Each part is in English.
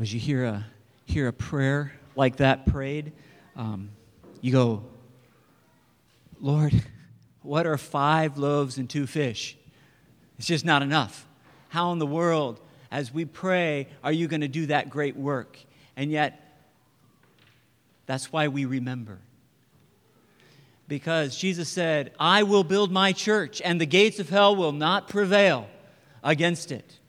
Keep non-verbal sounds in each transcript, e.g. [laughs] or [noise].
as you hear a, hear a prayer like that prayed, um, you go, Lord, what are five loaves and two fish? It's just not enough. How in the world, as we pray, are you going to do that great work? And yet, that's why we remember. Because Jesus said, I will build my church, and the gates of hell will not prevail against it.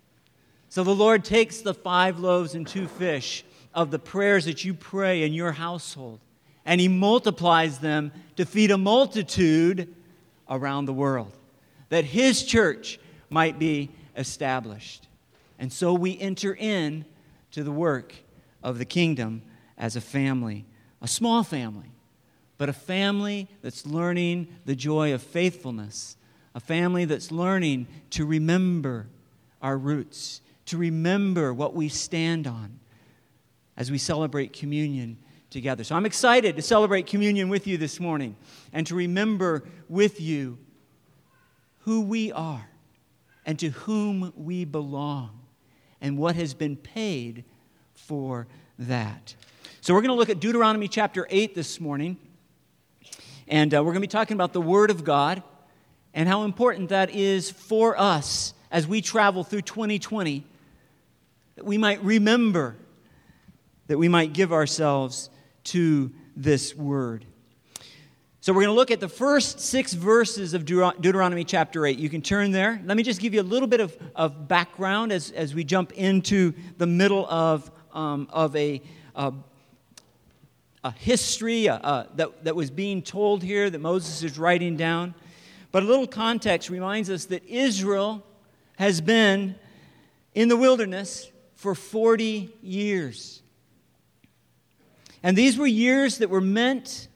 So the Lord takes the five loaves and two fish of the prayers that you pray in your household, and He multiplies them to feed a multitude around the world, that His church might be established. And so we enter in to the work of the kingdom as a family, a small family, but a family that's learning the joy of faithfulness, a family that's learning to remember our roots, to remember what we stand on as we celebrate communion together. So I'm excited to celebrate communion with you this morning and to remember with you who we are and to whom we belong and what has been paid for that. So we're going to look at Deuteronomy chapter 8 this morning. And uh, we're going to be talking about the Word of God and how important that is for us as we travel through 2020, that we might remember, that we might give ourselves to this Word. So we're going to look at the first six verses of Deuteronomy chapter 8. You can turn there. Let me just give you a little bit of, of background as, as we jump into the middle of, um, of a, a, a history uh, that, that was being told here that Moses is writing down. But a little context reminds us that Israel has been in the wilderness for 40 years. And these were years that were meant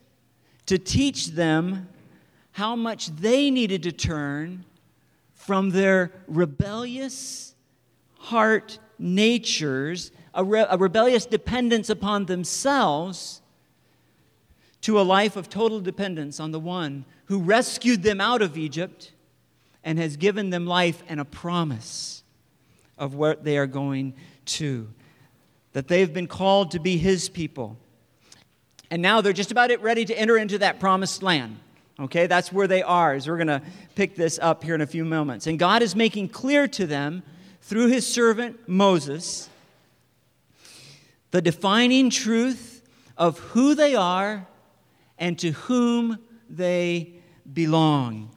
to teach them how much they needed to turn from their rebellious heart natures, a, re- a, rebellious dependence upon themselves, to a life of total dependence on the one who rescued them out of Egypt and has given them life and a promise of where they are going to. That they've been called to be his people and now they're just about ready to enter into that promised land. Okay, that's where they are, as we're going to pick this up here in a few moments. And God is making clear to them through his servant Moses the defining truth of who they are and to whom they belong.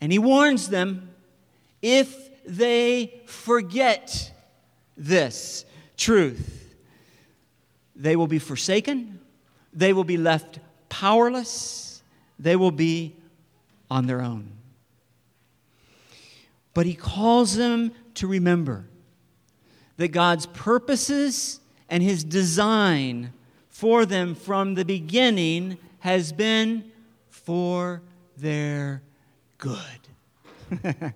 And he warns them if they forget this truth, they will be forsaken they will be left powerless, they will be on their own. But he calls them to remember that God's purposes and his design for them from the beginning has been for their good. [laughs]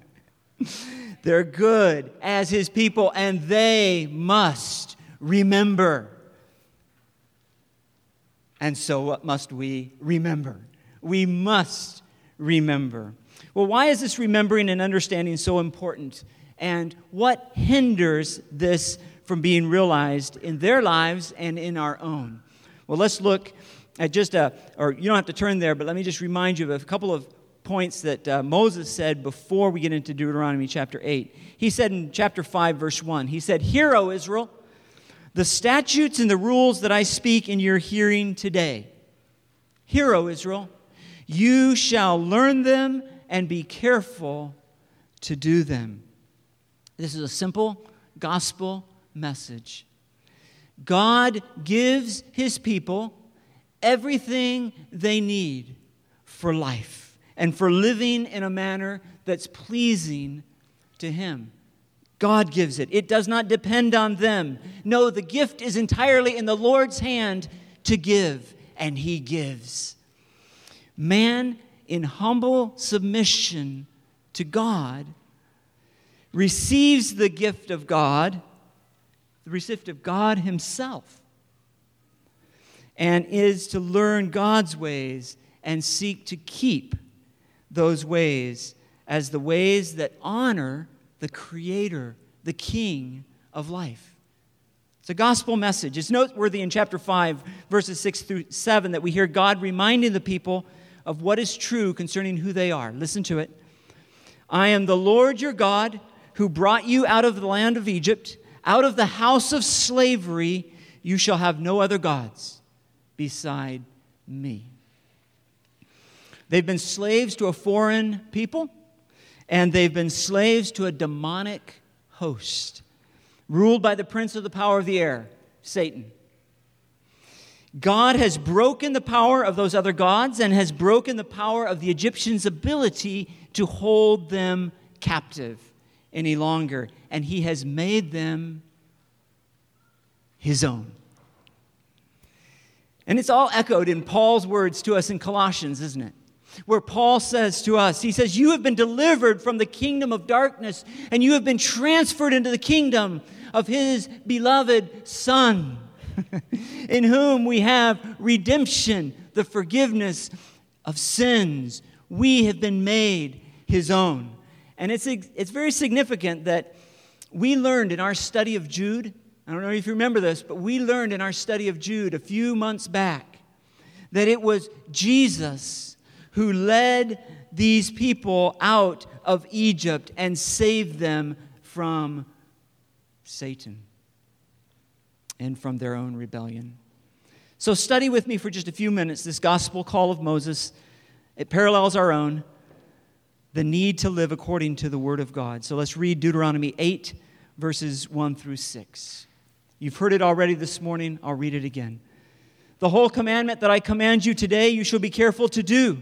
[laughs] They're good as his people, and they must remember. And so, what must we remember? We must remember. Well, why is this remembering and understanding so important? And what hinders this from being realized in their lives and in our own? Well, let's look at just a, or you don't have to turn there, but let me just remind you of a couple of points that uh, Moses said before we get into Deuteronomy chapter 8. He said in chapter 5, verse 1, he said, Hear, O Israel, the statutes and the rules that I speak in your hearing today. Hear, O Israel, you shall learn them and be careful to do them. This is a simple gospel message. God gives his people everything they need for life and for living in a manner that's pleasing to him. God gives it. It does not depend on them. No, the gift is entirely in the Lord's hand to give, and He gives. Man, in humble submission to God, receives the gift of God, the receipt of God Himself, and is to learn God's ways and seek to keep those ways as the ways that honor the creator, the king of life. It's a gospel message. It's noteworthy in chapter 5, verses 6 through 7, that we hear God reminding the people of what is true concerning who they are. Listen to it. I am the Lord your God who brought you out of the land of Egypt, out of the house of slavery. You shall have no other gods beside me. They've been slaves to a foreign people, and they've been slaves to a demonic host, ruled by the prince of the power of the air, Satan. God has broken the power of those other gods and has broken the power of the Egyptians' ability to hold them captive any longer. And he has made them his own. And it's all echoed in Paul's words to us in Colossians, isn't it? Where Paul says to us, he says, You have been delivered from the kingdom of darkness and you have been transferred into the kingdom of his beloved Son, [laughs] in whom we have redemption, the forgiveness of sins. We have been made his own. And it's, it's very significant that we learned in our study of Jude, I don't know if you remember this, but we learned in our study of Jude a few months back that it was Jesus who led these people out of Egypt and saved them from Satan and from their own rebellion. So, study with me for just a few minutes this gospel call of Moses. It parallels our own, the need to live according to the word of God. So, let's read Deuteronomy 8, verses 1 through 6. You've heard it already this morning. I'll read it again. The whole commandment that I command you today, you shall be careful to do,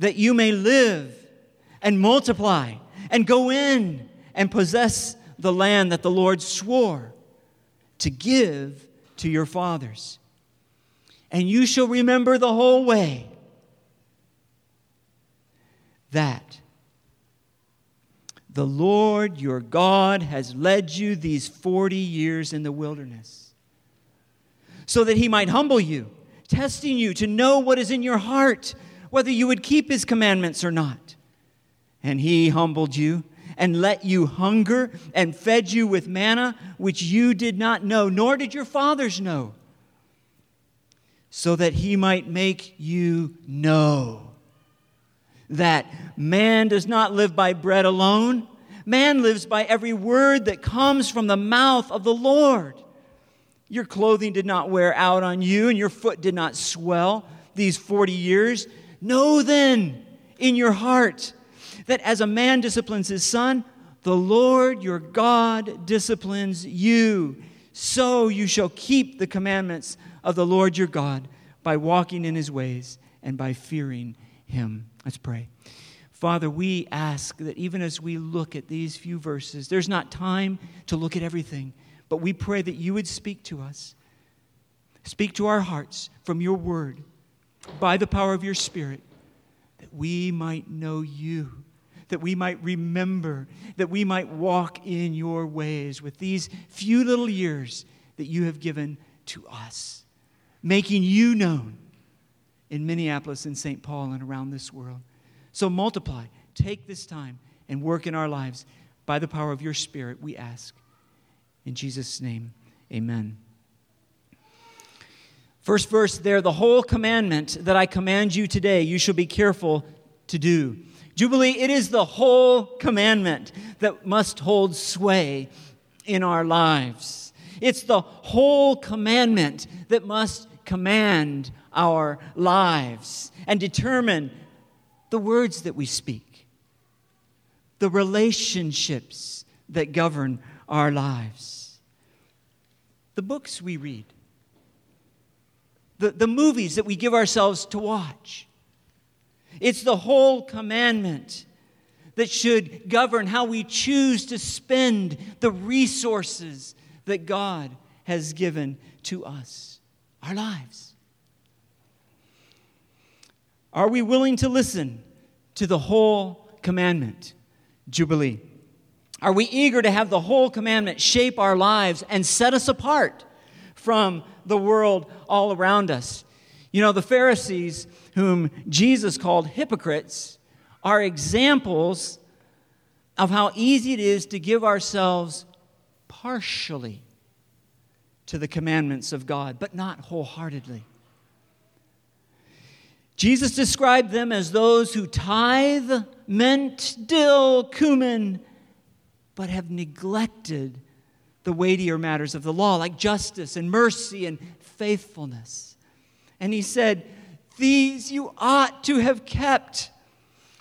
that you may live and multiply and go in and possess the land that the Lord swore to give to your fathers. And you shall remember the whole way that the Lord your God has led you these 40 years in the wilderness, so that he might humble you, testing you to know what is in your heart, whether you would keep his commandments or not. And he humbled you and let you hunger and fed you with manna, which you did not know, nor did your fathers know, so that he might make you know that man does not live by bread alone. Man lives by every word that comes from the mouth of the Lord. Your clothing did not wear out on you, and your foot did not swell these 40 years. Know then in your heart that as a man disciplines his son, the Lord your God disciplines you. So you shall keep the commandments of the Lord your God by walking in his ways and by fearing him. Let's pray. Father, we ask that even as we look at these few verses, there's not time to look at everything, but we pray that you would speak to us. Speak to our hearts from your word by the power of your spirit, that we might know you, that we might remember, that we might walk in your ways with these few little years that you have given to us, making you known in Minneapolis and St. Paul and around this world. So multiply, take this time, and work in our lives by the power of your Spirit, we ask. In Jesus' name, amen. First verse there the whole commandment that I command you today, you shall be careful to do. Jubilee, it is the whole commandment that must hold sway in our lives. It's the whole commandment that must command our lives and determine the words that we speak, the relationships that govern our lives, the books we read, the, the movies that we give ourselves to watch. It's the whole commandment that should govern how we choose to spend the resources that God has given to us, our lives. Are we willing to listen to the whole commandment? Jubilee. Are we eager to have the whole commandment shape our lives and set us apart from the world all around us? You know, the Pharisees, whom Jesus called hypocrites, are examples of how easy it is to give ourselves partially to the commandments of God, but not wholeheartedly. Jesus described them as those who tithe mint, dill, cumin, but have neglected the weightier matters of the law, like justice and mercy and faithfulness. And he said, These you ought to have kept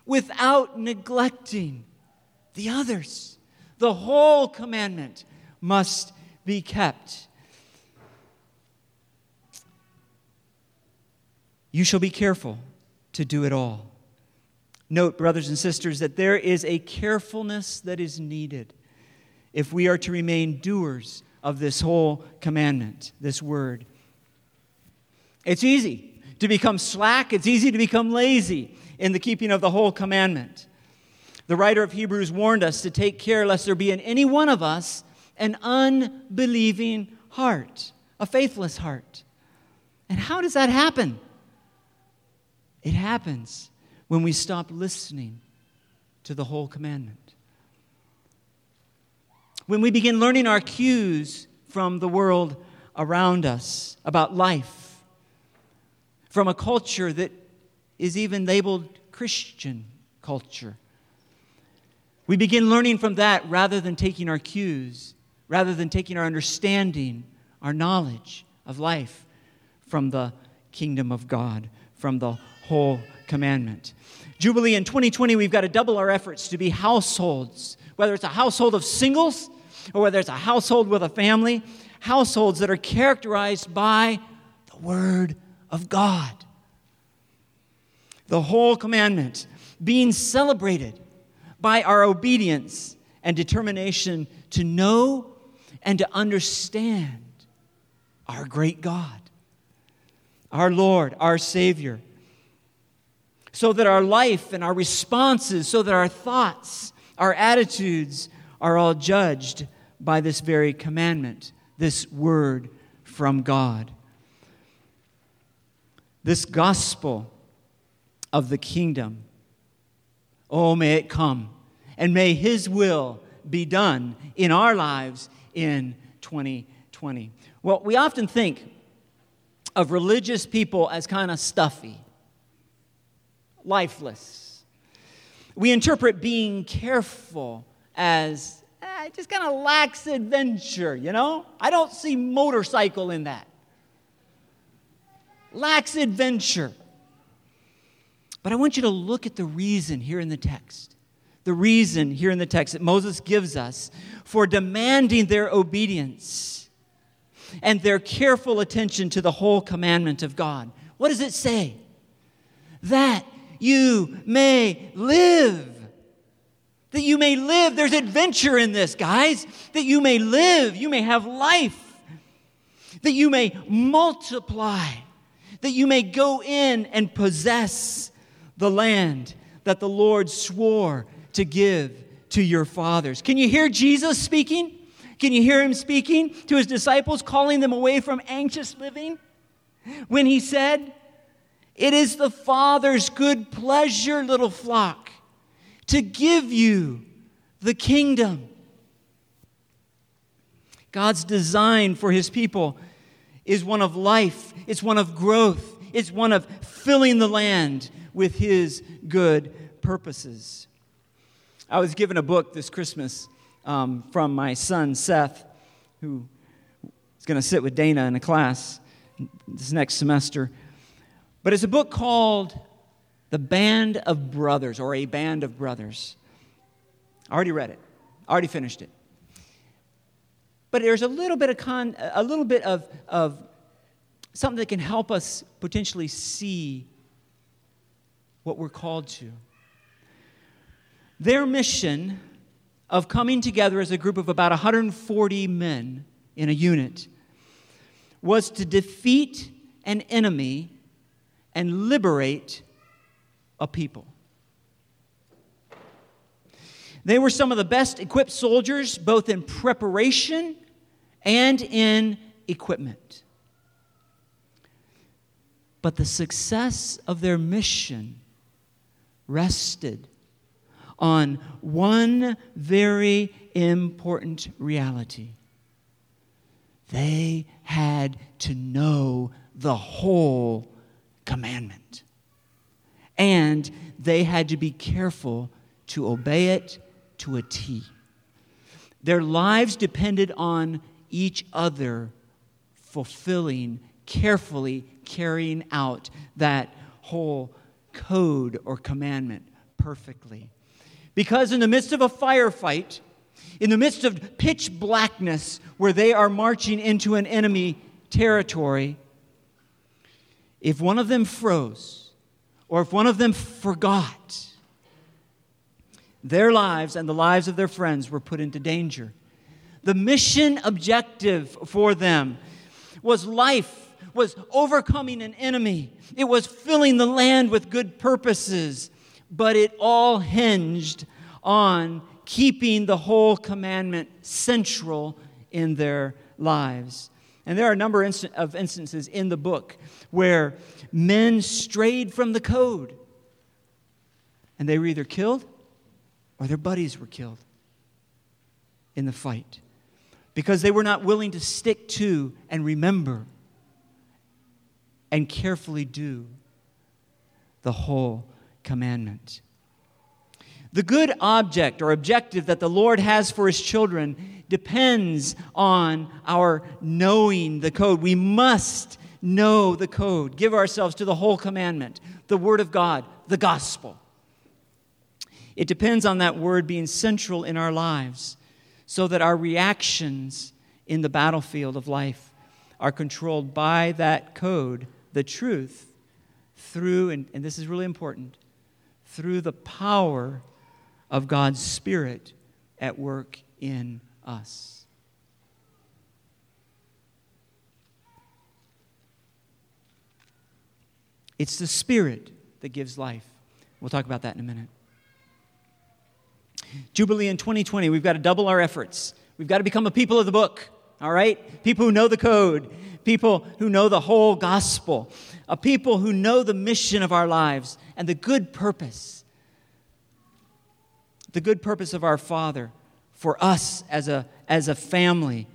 without neglecting the others. The whole commandment must be kept. You shall be careful to do it all. Note, brothers and sisters, that there is a carefulness that is needed if we are to remain doers of this whole commandment, this word. It's easy to become slack, it's easy to become lazy in the keeping of the whole commandment. The writer of Hebrews warned us to take care lest there be in any one of us an unbelieving heart, a faithless heart. And how does that happen? It happens when we stop listening to the whole commandment. When we begin learning our cues from the world around us about life, from a culture that is even labeled Christian culture. We begin learning from that rather than taking our cues, rather than taking our understanding, our knowledge of life from the kingdom of God, from the whole commandment. Jubilee in 2020, we've got to double our efforts to be households, whether it's a household of singles or whether it's a household with a family, households that are characterized by the Word of God. The whole commandment being celebrated by our obedience and determination to know and to understand our great God, our Lord, our Savior so that our life and our responses, so that our thoughts, our attitudes are all judged by this very commandment, this word from God. This gospel of the kingdom. Oh, may it come, and may His will be done in our lives in 2020. Well, we often think of religious people as kind of stuffy lifeless. We interpret being careful as eh, just kind of lacks adventure, you know? I don't see motorcycle in that. Lacks adventure. But I want you to look at the reason here in the text. The reason here in the text that Moses gives us for demanding their obedience and their careful attention to the whole commandment of God. What does it say? That you may live. That you may live. There's adventure in this, guys. That you may live. You may have life. That you may multiply. That you may go in and possess the land that the Lord swore to give to your fathers. Can you hear Jesus speaking? Can you hear him speaking to his disciples, calling them away from anxious living? When he said, it is the Father's good pleasure, little flock, to give you the kingdom. God's design for his people is one of life, it's one of growth, it's one of filling the land with his good purposes. I was given a book this Christmas um, from my son Seth, who is going to sit with Dana in a class this next semester. But it's a book called The Band of Brothers or A Band of Brothers. I already read it, I already finished it. But there's a little bit of, con, a little bit of, of something that can help us potentially see what we're called to. Their mission of coming together as a group of about 140 men in a unit was to defeat an enemy and liberate a people. They were some of the best equipped soldiers, both in preparation and in equipment. But the success of their mission rested on one very important reality They had to know the whole commandment. And they had to be careful to obey it to a T. Their lives depended on each other fulfilling, carefully carrying out that whole code or commandment perfectly. Because in the midst of a firefight, in the midst of pitch blackness where they are marching into an enemy territory, if one of them froze or if one of them forgot, their lives and the lives of their friends were put into danger. The mission objective for them was life, was overcoming an enemy, it was filling the land with good purposes, but it all hinged on keeping the whole commandment central in their lives. And there are a number of instances in the book where men strayed from the code and they were either killed or their buddies were killed in the fight because they were not willing to stick to and remember and carefully do the whole commandment. The good object or objective that the Lord has for his children depends on our knowing the code. We must know the code, give ourselves to the whole commandment, the Word of God, the gospel. It depends on that word being central in our lives so that our reactions in the battlefield of life are controlled by that code, the truth, through, and, and this is really important, through the power of God's Spirit at work in us. It's the Spirit that gives life. We'll talk about that in a minute. Jubilee in 2020, we've got to double our efforts. We've got to become a people of the book, all right? People who know the code, people who know the whole gospel, a people who know the mission of our lives and the good purpose. The good purpose of our Father for us as a, as a family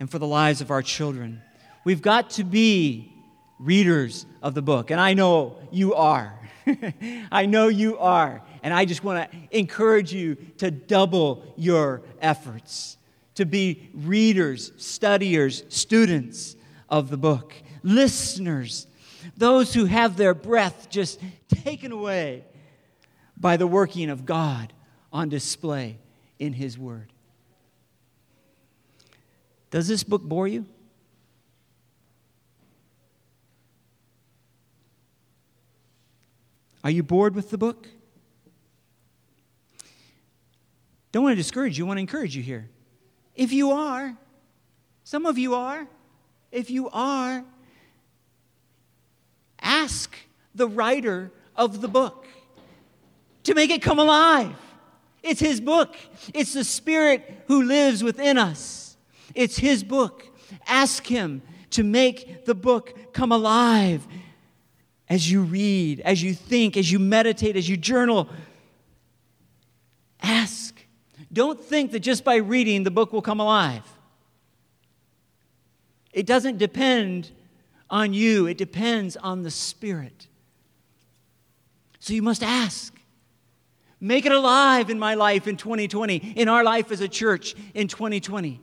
and for the lives of our children. We've got to be readers of the book, and I know you are. [laughs] I know you are. And I just want to encourage you to double your efforts, to be readers, studiers, students of the book, listeners, those who have their breath just taken away by the working of God on display in His Word. Does this book bore you? Are you bored with the book? Don't want to discourage you, I want to encourage you here. If you are, some of you are, if you are, ask the writer of the book to make it come alive. It's his book, it's the Spirit who lives within us. It's his book. Ask him to make the book come alive as you read, as you think, as you meditate, as you journal. Ask don't think that just by reading the book will come alive. It doesn't depend on you, it depends on the Spirit. So you must ask. Make it alive in my life in 2020, in our life as a church in 2020.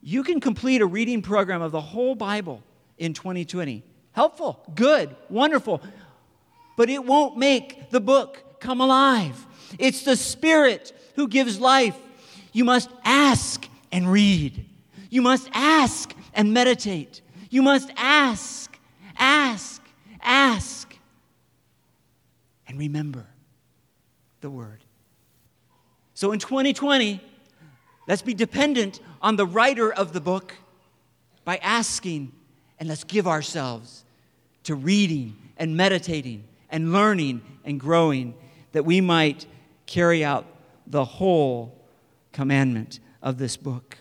You can complete a reading program of the whole Bible in 2020. Helpful, good, wonderful, but it won't make the book come alive. It's the Spirit who gives life. You must ask and read. You must ask and meditate. You must ask, ask, ask, and remember the Word. So in 2020, let's be dependent on the writer of the book by asking, and let's give ourselves to reading and meditating and learning and growing that we might carry out the whole commandment of this book.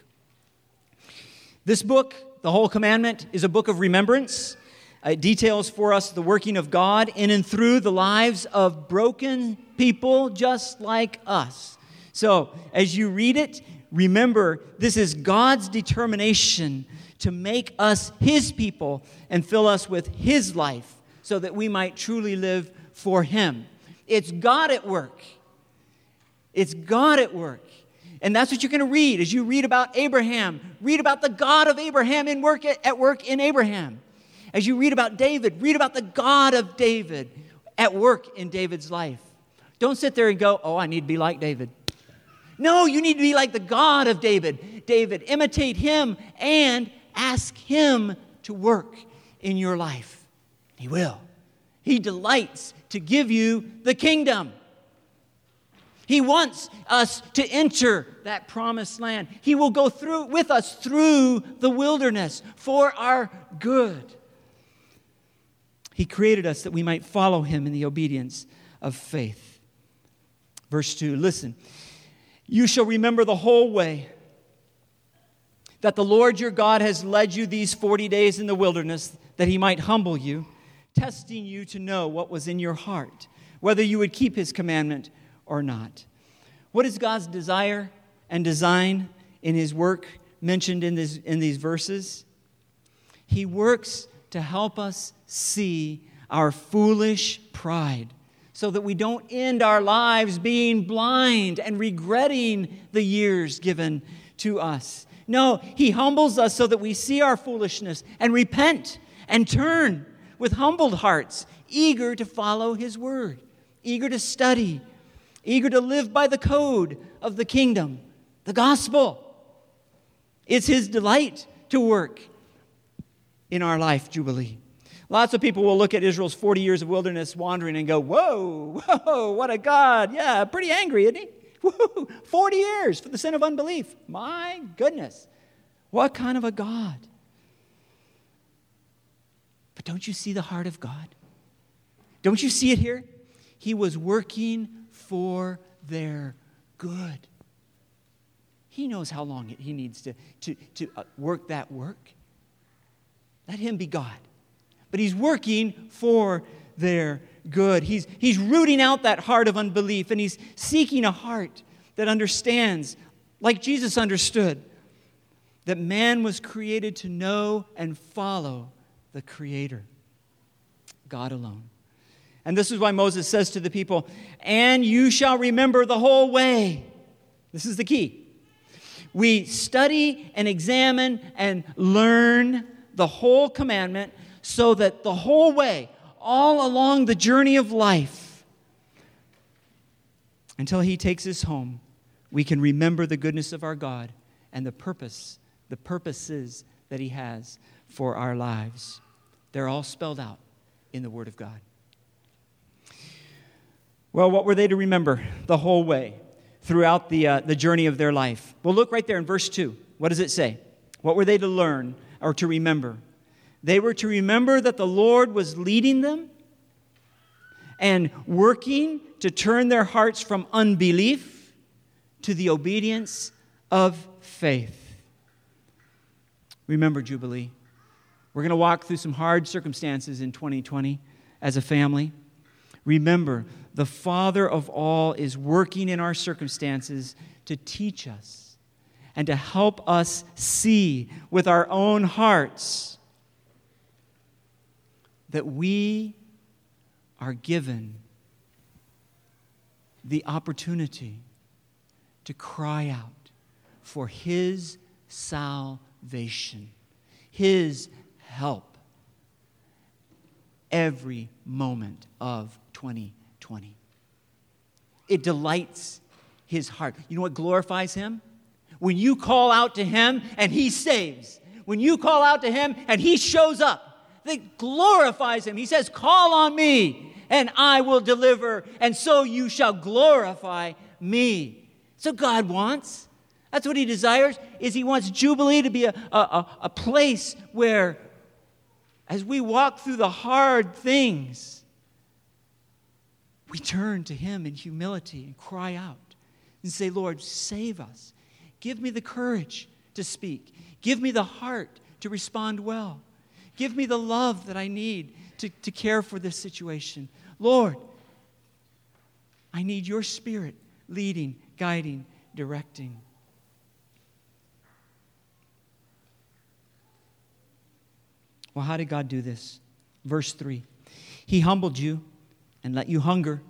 This book, the whole commandment, is a book of remembrance. It details for us the working of God in and through the lives of broken people just like us. So, as you read it, Remember, this is God's determination to make us His people and fill us with His life so that we might truly live for Him. It's God at work. It's God at work. And that's what you're going to read as you read about Abraham. Read about the God of Abraham in work at, at work in Abraham. As you read about David, read about the God of David at work in David's life. Don't sit there and go, "Oh, I need to be like David." No, you need to be like the God of David. David, imitate him and ask him to work in your life. He will. He delights to give you the kingdom. He wants us to enter that promised land. He will go through with us through the wilderness for our good. He created us that we might follow him in the obedience of faith. Verse 2 Listen, you shall remember the whole way that the Lord your God has led you these 40 days in the wilderness, that he might humble you, testing you to know what was in your heart, whether you would keep his commandment or not. What is God's desire and design in his work mentioned in, this, in these verses? He works to help us see our foolish pride so that we don't end our lives being blind and regretting the years given to us. No, He humbles us so that we see our foolishness and repent and turn with humbled hearts, eager to follow His word, eager to study, eager to live by the code of the kingdom, the gospel. It's His delight to work in our life, Jubilee. Lots of people will look at Israel's 40 years of wilderness wandering and go, Whoa, [laughs] whoa, what a God. Yeah, pretty angry, isn't he? [laughs] Woo, 40 years for the sin of unbelief. My goodness. What kind of a God? But don't you see the heart of God? Don't you see it here? He was working for their good. He knows how long he needs to, to, to uh, work that work. Let him be God. But he's working for their good. He's, he's rooting out that heart of unbelief and he's seeking a heart that understands, like Jesus understood, that man was created to know and follow the Creator, God alone. And this is why Moses says to the people, And you shall remember the whole way. This is the key. We study and examine and learn the whole commandment so that the whole way, all along the journey of life, until he takes us home, we can remember the goodness of our God and the purpose, the purposes that he has for our lives. They're all spelled out in the Word of God. Well, what were they to remember the whole way throughout the, uh, the journey of their life? Well, look right there in verse 2. What does it say? What were they to learn or to remember? They were to remember that the Lord was leading them and working to turn their hearts from unbelief to the obedience of faith. Remember Jubilee. We're going to walk through some hard circumstances in 2020 as a family. Remember, the Father of all is working in our circumstances to teach us and to help us see with our own hearts that we are given the opportunity to cry out for His salvation, His help every moment of 2020. It delights His heart. You know what glorifies Him? When you call out to Him and He saves. When you call out to Him and He shows up that glorifies him. He says, Call on me, and I will deliver, and so you shall glorify me. So God wants. That's what he desires, is he wants Jubilee to be a, a, a place where as we walk through the hard things, we turn to him in humility and cry out and say, Lord, save us. Give me the courage to speak. Give me the heart to respond well. Give me the love that I need to, to care for this situation. Lord, I need your spirit leading, guiding, directing. Well, how did God do this? Verse 3 He humbled you and let you hunger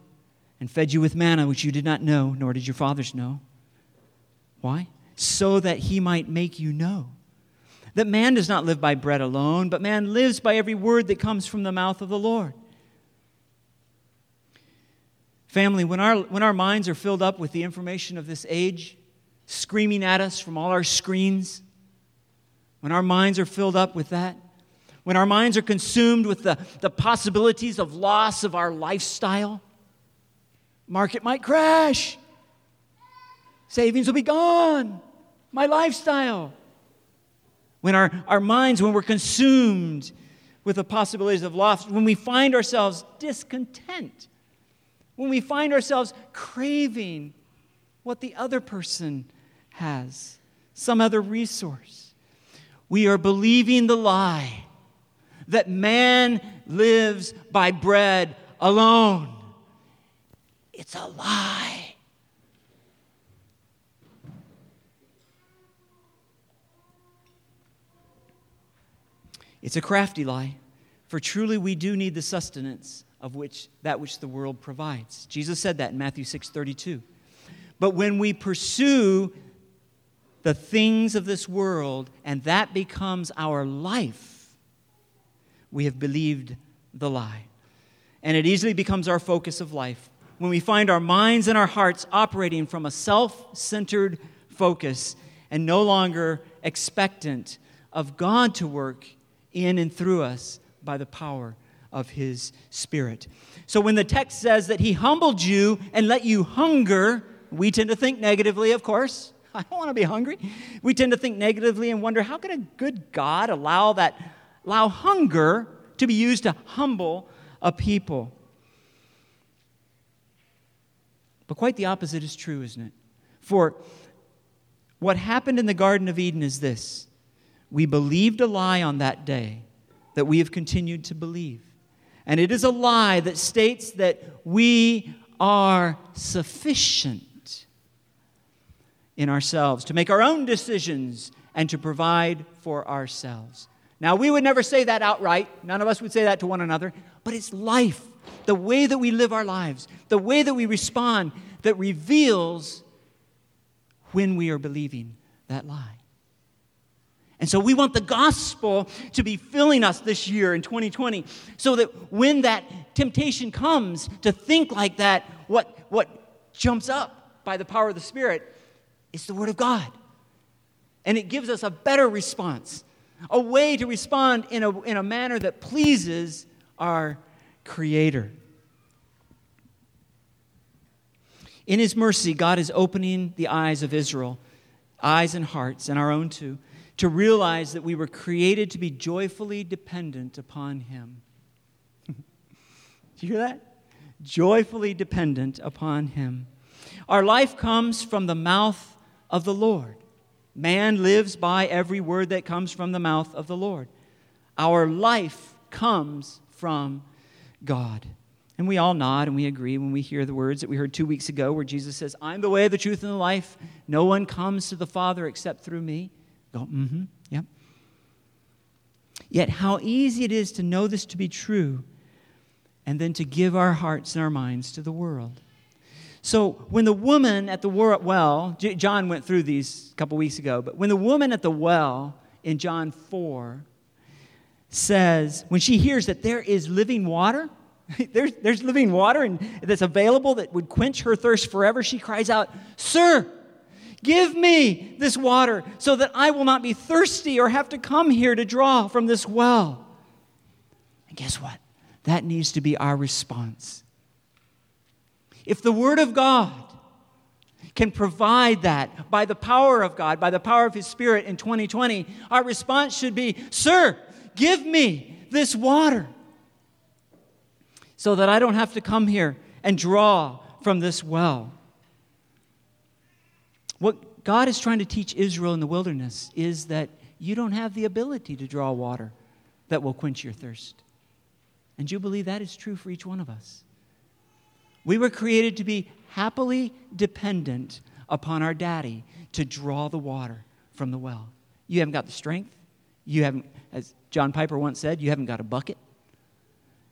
and fed you with manna, which you did not know, nor did your fathers know. Why? So that he might make you know that man does not live by bread alone, but man lives by every word that comes from the mouth of the Lord. Family, when our, when our minds are filled up with the information of this age, screaming at us from all our screens, when our minds are filled up with that, when our minds are consumed with the, the possibilities of loss of our lifestyle, market might crash, savings will be gone, my lifestyle. When our, our minds, when we're consumed with the possibilities of loss, when we find ourselves discontent, when we find ourselves craving what the other person has, some other resource, we are believing the lie that man lives by bread alone. It's a lie. It's a crafty lie, for truly we do need the sustenance of which that which the world provides. Jesus said that in Matthew 6:32. But when we pursue the things of this world and that becomes our life, we have believed the lie. And it easily becomes our focus of life when we find our minds and our hearts operating from a self centered focus and no longer expectant of God to work in and through us by the power of His Spirit. So when the text says that He humbled you and let you hunger, we tend to think negatively, of course. [laughs] I don't want to be hungry. We tend to think negatively and wonder how could a good God allow that allow hunger to be used to humble a people? But quite the opposite is true, isn't it? For what happened in the Garden of Eden is this we believed a lie on that day that we have continued to believe. And it is a lie that states that we are sufficient in ourselves to make our own decisions and to provide for ourselves. Now, we would never say that outright. None of us would say that to one another, but it's life, the way that we live our lives, the way that we respond that reveals when we are believing that lie. And so we want the gospel to be filling us this year in 2020 so that when that temptation comes to think like that, what, what jumps up by the power of the Spirit is the Word of God. And it gives us a better response, a way to respond in a, in a manner that pleases our Creator. In His mercy, God is opening the eyes of Israel, eyes and hearts, and our own too to realize that we were created to be joyfully dependent upon Him. [laughs] Do you hear that? Joyfully dependent upon Him. Our life comes from the mouth of the Lord. Man lives by every word that comes from the mouth of the Lord. Our life comes from God. And we all nod and we agree when we hear the words that we heard two weeks ago where Jesus says, I'm the way, the truth, and the life. No one comes to the Father except through me. Go, mm hmm, yep. Yet, how easy it is to know this to be true and then to give our hearts and our minds to the world. So, when the woman at the well, John went through these a couple weeks ago, but when the woman at the well in John 4 says, when she hears that there is living water, [laughs] there's, there's living water and that's available that would quench her thirst forever, she cries out, Sir, Give me this water so that I will not be thirsty or have to come here to draw from this well. And guess what? That needs to be our response. If the Word of God can provide that by the power of God, by the power of His Spirit in 2020, our response should be Sir, give me this water so that I don't have to come here and draw from this well. What God is trying to teach Israel in the wilderness is that you don't have the ability to draw water that will quench your thirst. And you believe that is true for each one of us. We were created to be happily dependent upon our daddy to draw the water from the well. You haven't got the strength, You haven't, as John Piper once said, you haven't got a bucket.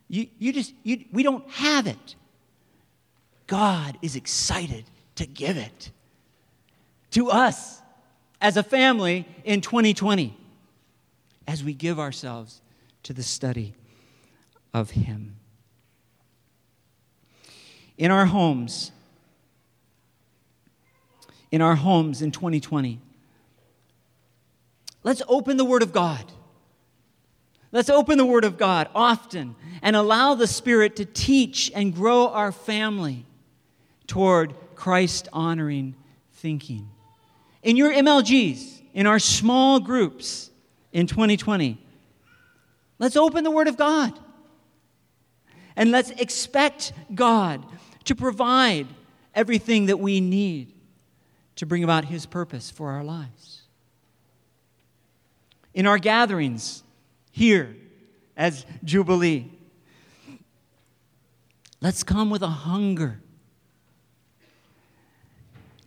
You, you just, you, we don't have it. God is excited to give it to us as a family in 2020 as we give ourselves to the study of Him. In our homes, in our homes in 2020, let's open the Word of God. Let's open the Word of God often and allow the Spirit to teach and grow our family toward Christ honoring thinking. In your MLGs, in our small groups in 2020, let's open the Word of God. And let's expect God to provide everything that we need to bring about His purpose for our lives. In our gatherings here as Jubilee, let's come with a hunger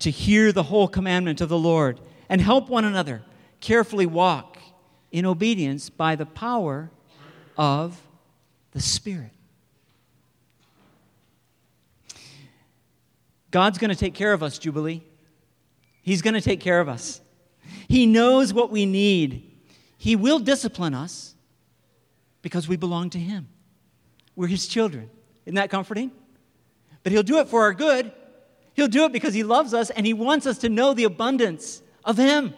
to hear the whole commandment of the Lord and help one another carefully walk in obedience by the power of the Spirit. God's going to take care of us, Jubilee. He's going to take care of us. He knows what we need. He will discipline us because we belong to Him. We're His children. Isn't that comforting? But He'll do it for our good. He'll do it because He loves us and He wants us to know the abundance of Him.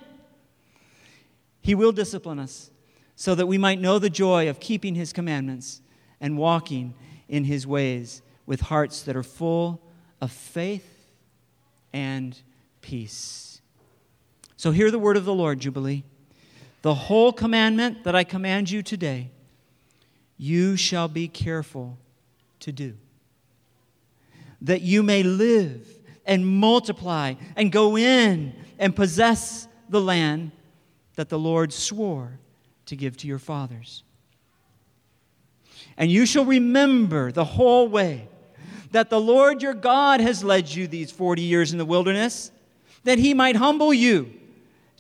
He will discipline us so that we might know the joy of keeping His commandments and walking in His ways with hearts that are full of faith and peace. So hear the word of the Lord, Jubilee. The whole commandment that I command you today, you shall be careful to do, that you may live and multiply and go in and possess the land that the Lord swore to give to your fathers. And you shall remember the whole way that the Lord your God has led you these 40 years in the wilderness, that he might humble you,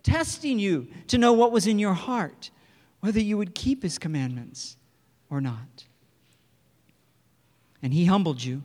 testing you to know what was in your heart, whether you would keep his commandments or not. And he humbled you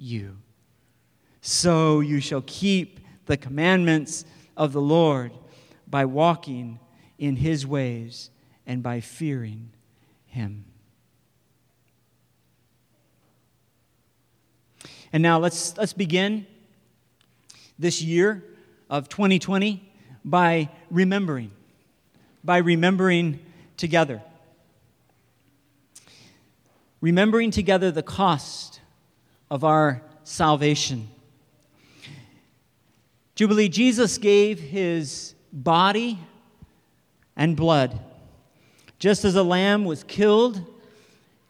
you. So you shall keep the commandments of the Lord by walking in his ways and by fearing him. And now let's, let's begin this year of 2020 by remembering, by remembering together. Remembering together the cost of our salvation. Jubilee, Jesus gave his body and blood. Just as a lamb was killed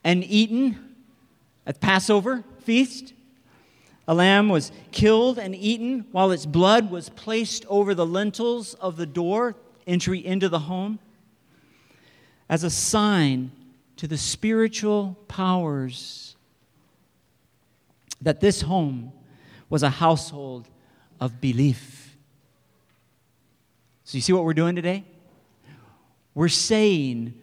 and eaten at Passover feast, a lamb was killed and eaten while its blood was placed over the lintels of the door, entry into the home, as a sign to the spiritual powers that this home was a household of belief. So, you see what we're doing today? We're saying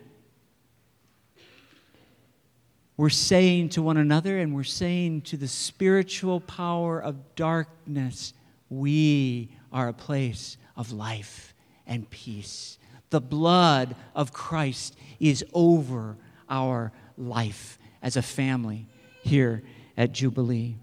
we're saying to one another and we're saying to the spiritual power of darkness, we are a place of life and peace. The blood of Christ is over our life as a family here at Jubilee.